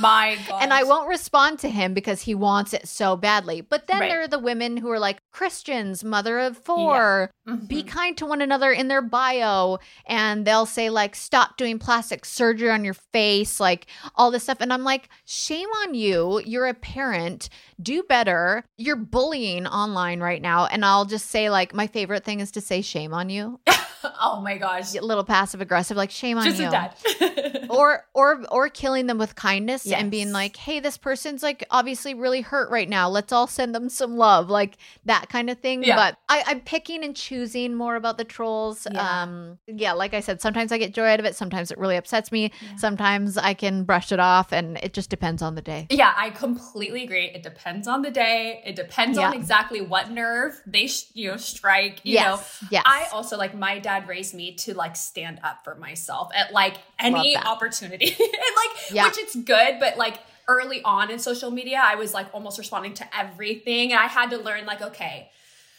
My God. <laughs> And I won't respond to him because he wants it so badly. But then Right. there are the women who are like Christians, mother of 4 be mm-hmm. kind to one another in their bio. And they'll say, like, stop doing plastic surgery on your face, like all this stuff. And I'm like, shame on you. You're a parent. Do better. You're bullying online right now. And I'll just say, like, my favorite thing is to say, shame on you. <laughs> <laughs> oh my gosh. A little passive aggressive, like, shame on Just you a dad. <laughs> or or or killing them with kindness and being like hey this person's like obviously really hurt right now let's all send them some love like that kind of thing Yeah. but I, i'm picking and choosing more about the trolls Yeah. um yeah like i said sometimes i get joy out of it sometimes it really upsets me Yeah. sometimes i can brush it off and it just depends on the day Yeah, I completely agree. It depends on the day. It depends on exactly what nerve they, sh- you know, strike. You know, yes yes I also like my dad raised me to like stand up for myself at like any opportunity. <laughs> and like Yeah. which it's good, but like early on in social media, I was like almost responding to everything and I had to learn like okay,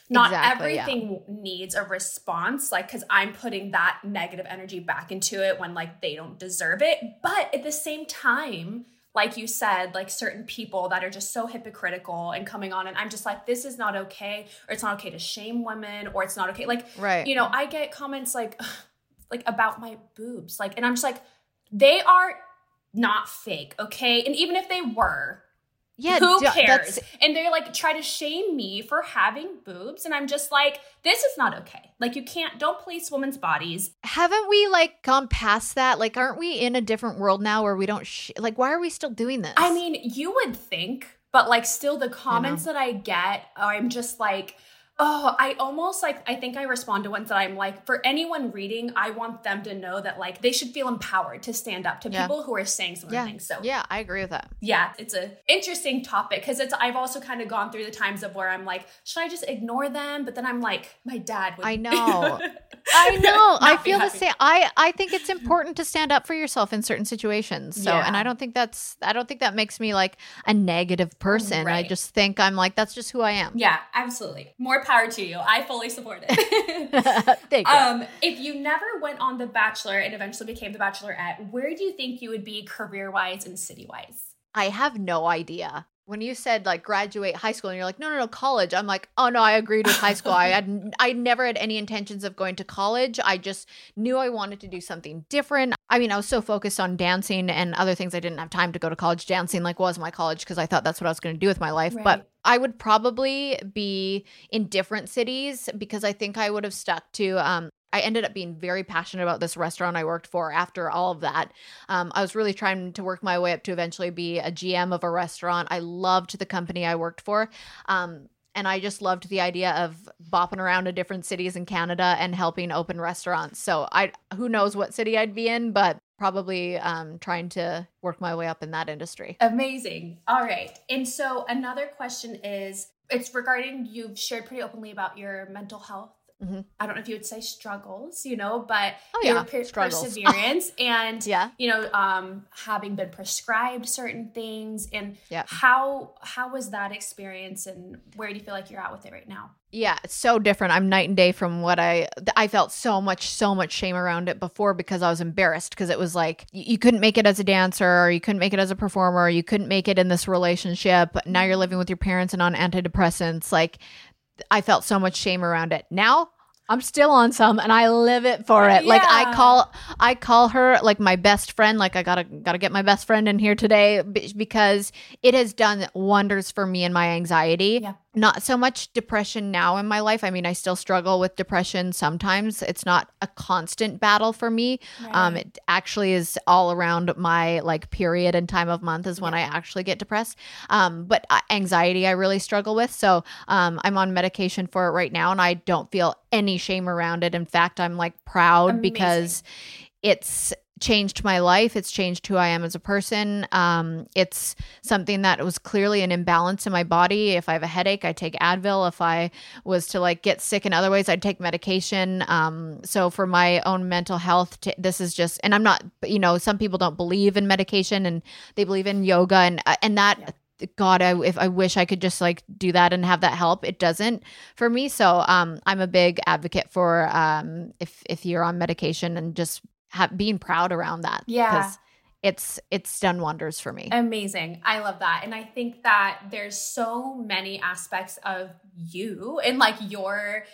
not Exactly, yeah. everything needs a response like cuz I'm putting that negative energy back into it when like they don't deserve it, but at the same time like you said, like certain people that are just so hypocritical and coming on, and I'm just like, this is not okay, or it's not okay to shame women, or it's not okay. Like, right you know, I get comments like, <sighs> like about my boobs, like, and I'm just like, they are not fake, okay? And even if they were, yeah who d- cares? that's- And they're like try to shame me for having boobs, and I'm just like, this is not okay. Like, you can't, don't police women's bodies. haven't we like gone past that like aren't we in a different world now where we don't sh- like why are we still doing this I mean, you would think, but like still the comments that I get, I'm just like, Oh, I almost like I think I respond to ones that I'm like for anyone reading, I want them to know that like they should feel empowered to stand up to Yeah. people who are saying some Yeah. things. So Yeah, I agree with that. yeah, it's a interesting topic because it's I've also kind of gone through the times of where I'm like, should I just ignore them? But then I'm like, my dad would I <laughs> know. I <laughs> know. I feel the same. I I think it's important to stand up for yourself in certain situations. So, and I don't think that's I don't think that makes me like a negative oh, person. I just think I'm like that's just who I am. Yeah, absolutely. More power to you. I fully support it. <laughs> Thank you. um, if you never went on The Bachelor and eventually became The Bachelorette, where do you think you would be career wise and city wise? I have no idea. When you said like graduate high school and you're like, no, no, no, college, I'm like, oh no, I agreed with high school. I had, I never had any intentions of going to college. I just knew I wanted to do something different. I mean, I was so focused on dancing and other things. I didn't have time to go to college. Dancing like was my college because I thought that's what I was going to do with my life. Right. But I would probably be in different cities because I think I would have stuck to. Um, I ended up being very passionate about this restaurant I worked for after all of that. Um, I was really trying to work my way up to eventually be a GM of a restaurant. I loved the company I worked for. Um, and I just loved the idea of bopping around to different cities in Canada and helping open restaurants. So I who knows what city I'd be in, but probably um, trying to work my way up in that industry. Amazing. All right. And so another question is it's regarding you've shared pretty openly about your mental health. Mhm. I don't know if you would say struggles, you know, but Oh, your yeah, per- <laughs> perseverance and Yeah. you know, um, having been prescribed certain things and Yeah. how how was that experience and where do you feel like you're at with it right now? Yeah, it's so different. I'm night and day from what I I felt so much so much shame around it before because I was embarrassed because it was like you, you couldn't make it as a dancer or you couldn't make it as a performer, or you couldn't make it in this relationship. Now you're living with your parents and on antidepressants. Like I felt so much shame around it. Now I'm still on some and I live it for it. Like I call I call her like my best friend. Like I got to got to get my best friend in here today because it has done wonders for me and my anxiety. Yeah. Not so much depression now in my life. I mean, I still struggle with depression sometimes. It's not a constant battle for me. Um it actually is all around my like period and time of month is when I actually get depressed. Um but uh, anxiety I really struggle with. So, um I'm on medication for it right now and I don't feel any shame around it. In fact, I'm like proud Amazing. because it's changed my life. It's changed who I am as a person. Um, it's something that was clearly an imbalance in my body. If I have a headache, I take Advil. If I was to like get sick in other ways, I'd take medication. Um, so for my own mental health, t- this is just, and I'm not, you know, some people don't believe in medication and they believe in yoga and uh, and that. God, I if I wish I could just like do that and have that help. It doesn't for me. So um, I'm a big advocate for um, if if you're on medication and just ha- being proud around that. Yeah. it's it's done wonders for me. Amazing. I love that. And I think that there's so many aspects of you and like your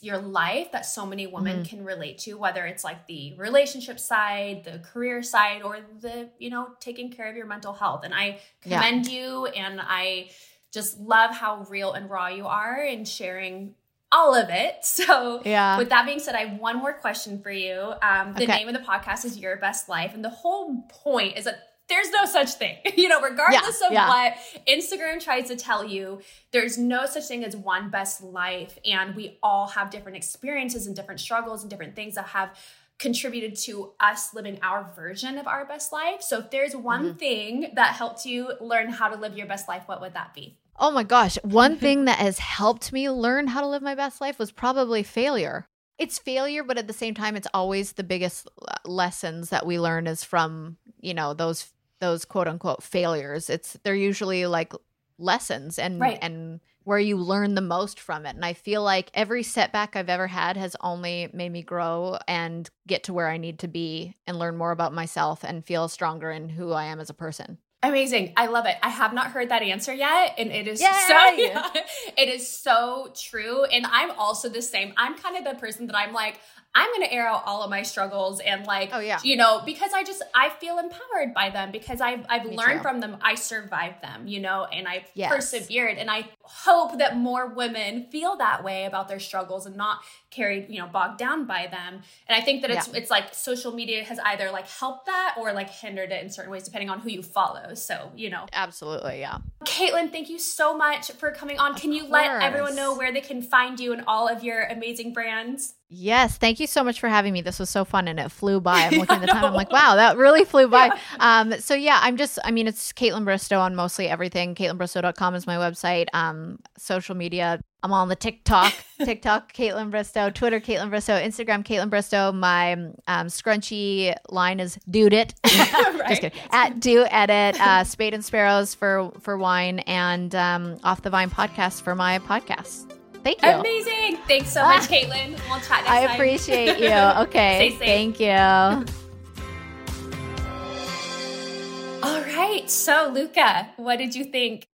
your life that so many women mm-hmm. can relate to whether it's like the relationship side, the career side or the, you know, taking care of your mental health. And I Yeah. commend you and I just love how real and raw you are in sharing all of it. <laughs> So Yeah. with that being said, I have one more question for you. Um, the Okay. name of the podcast is Your Best Life, and the whole point is that there's no such thing. <laughs> You know, regardless of yeah. what Instagram tries to tell you, there's no such thing as one best life, and we all have different experiences and different struggles and different things that have contributed to us living our version of our best life. So if there's one Mm-hmm. thing that helped you learn how to live your best life, what would that be? Oh my gosh. One thing that has helped me learn how to live my best life was probably failure. It's failure, but at the same time, it's always the biggest uh, lessons that we learn is from, you know, those those quote unquote failures. It's they're usually like lessons and Right. and where you learn the most from it. And I feel like every setback I've ever had has only made me grow and get to where I need to be and learn more about myself and feel stronger in who I am as a person. Amazing. I love it. I have not heard that answer yet. And it is Yay! so <laughs> it is so true. And I'm also the same. I'm kind of the person that I'm like, I'm gonna air out all of my struggles and like Oh, yeah. you know, because I just I feel empowered by them because I've I've Me learned too. from them, I survived them, you know, and I've Yes. persevered. And I hope that more women feel that way about their struggles and not carried, you know, bogged down by them. And I think that it's Yeah. it's like social media has either like helped that or like hindered it in certain ways, depending on who you follow. So, you know. Absolutely, yeah. Kaitlyn, thank you so much for coming on. Can you let everyone know where they can find you and all of your amazing brands? Yes, thank you so much for having me. This was so fun and it flew by. I'm <laughs> looking at the time. I'm like, wow, that really flew by. Yeah. Um, so yeah, I'm just, I mean, it's Kaitlyn Bristowe on mostly everything. KaitlynBristowe.com is my website. Um, social media, I'm on the TikTok, <laughs> TikTok, Kaitlyn Bristowe, Twitter, Kaitlyn Bristowe, Instagram, Kaitlyn Bristowe. My um, scrunchy line is dude it. <laughs> right. Just kidding. At Dew Edit, uh, Spade and Sparrows for, for wine and um, Off the Vine podcast for my podcast. Thank you. Amazing. Thanks so much, ah. Kaitlyn. We'll chat next I time. appreciate <laughs> you. Okay. Thank you. <laughs> All right. So, Luca, what did you think?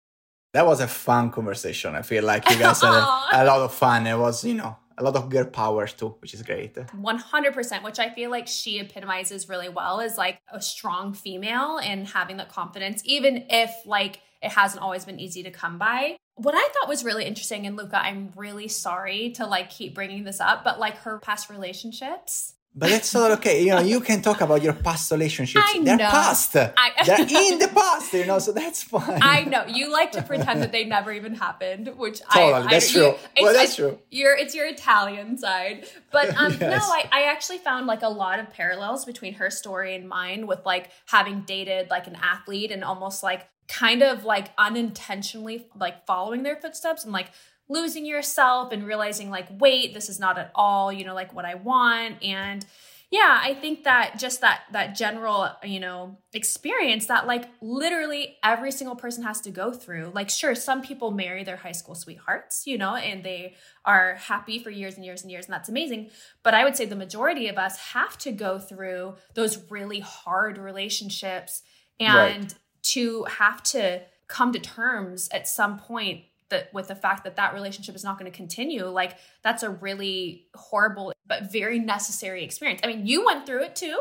That was a fun conversation. I feel like you guys had a, <laughs> a lot of fun. It was, you know, a lot of girl power too, which is great. 100%, which I feel like she epitomizes really well is like a strong female and having that confidence, even if like it hasn't always been easy to come by what I thought was really interesting, and Luca, I'm really sorry to like keep bringing this up, but like her past relationships. But it's not okay. You know, you can talk about your past relationships. I They're know. past. I, They're <laughs> in the past, you know, so that's fine. I know. You like to pretend that they never even happened, which totally, I, that's I, true. You, well, that's true. You're, it's your Italian side. But um, <laughs> yes. no, I, I actually found like a lot of parallels between her story and mine with like having dated like an athlete and almost like kind of like unintentionally like following their footsteps and like losing yourself and realizing like wait this is not at all you know like what i want. And yeah i think that just that that general you know experience that like literally every single person has to go through. Like sure some people marry their high school sweethearts you know and they are happy for years and years and years and that's amazing. But i would say the majority of us have to go through those really hard relationships and right to have to come to terms at some point that with the fact that that relationship is not going to continue like that's a really horrible but very necessary experience i mean you went through it too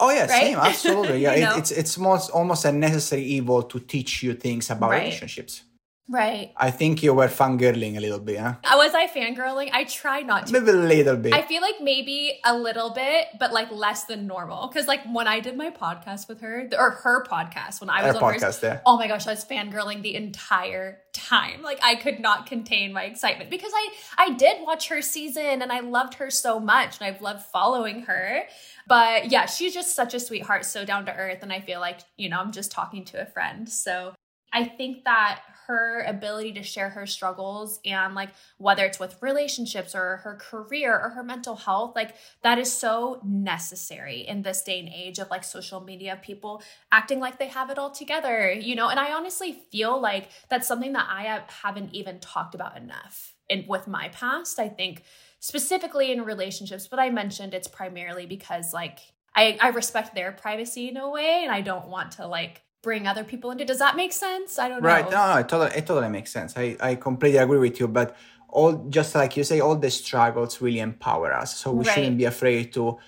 Oh yeah, right? same, absolutely. <laughs> Yeah, it, it's it's most, almost a necessary evil to teach you things about right. relationships. Right. I think you were fangirling a little bit, huh? Was I fangirling? I try not to. Maybe a little bit. I feel like maybe a little bit, but like less than normal. Because like when I did my podcast with her, or her podcast, when I was her on podcast, hers, yeah. oh my gosh, I was fangirling the entire time. Like I could not contain my excitement because I I did watch her season and I loved her so much and I've loved following her. But yeah, she's just such a sweetheart, so down to earth, and I feel like you know I'm just talking to a friend. So I think that her ability to share her struggles and like whether it's with relationships or her career or her mental health like that is so necessary in this day and age of like social media people acting like they have it all together you know? And i honestly feel like that's something that i haven't even talked about enough and with my past i think specifically in relationships but i mentioned it's primarily because like I, I respect their privacy in a way and i don't want to like bring other people into. Does that make sense? I don't right. know. No, no, it totally, it totally makes sense. I, I completely agree with you. But all, just like you say, all the struggles really empower us. So we Right. shouldn't be afraid to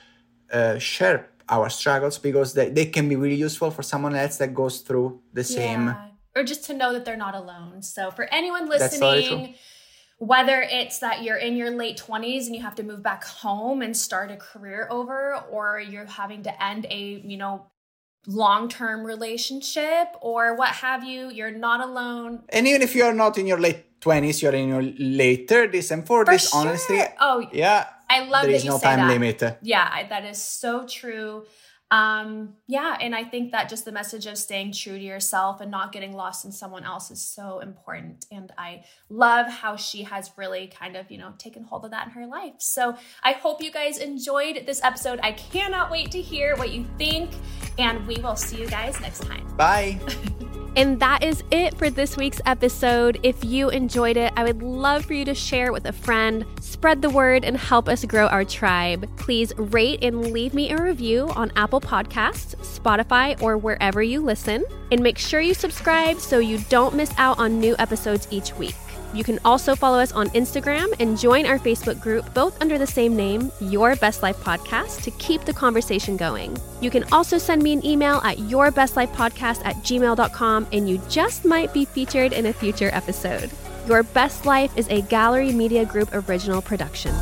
uh, share our struggles because they, they can be really useful for someone else that goes through the same. Yeah. Or just to know that they're not alone. So for anyone That's totally true. listening, whether it's that you're in your late 20s and you have to move back home and start a career over or you're having to end a, you know, long-term relationship or what have you, you're not alone. And even if you are not in your late 20s, you're in your late 30s and 40s, For honestly. Oh, yeah, I love there that is you no say time that. limit. Yeah, I, that is so true. Um, yeah, and I think that just the message of staying true to yourself and not getting lost in someone else is so important. And I love how she has really kind of, you know, taken hold of that in her life. So I hope you guys enjoyed this episode. I cannot wait to hear what you think, and we will see you guys next time. Bye. <laughs> And that is it for this week's episode. If you enjoyed it, I would love for you to share it with a friend, spread the word, and help us grow our tribe. Please rate and leave me a review on Apple Podcasts, Spotify, or wherever you listen. And make sure you subscribe so you don't miss out on new episodes each week. You can also follow us on Instagram and join our Facebook group, both under the same name, Your Best Life Podcast, to keep the conversation going. You can also send me an email at yourbestlifepodcast at gmail.com, and you just might be featured in a future episode. Your Best Life is a Gallery Media Group original production.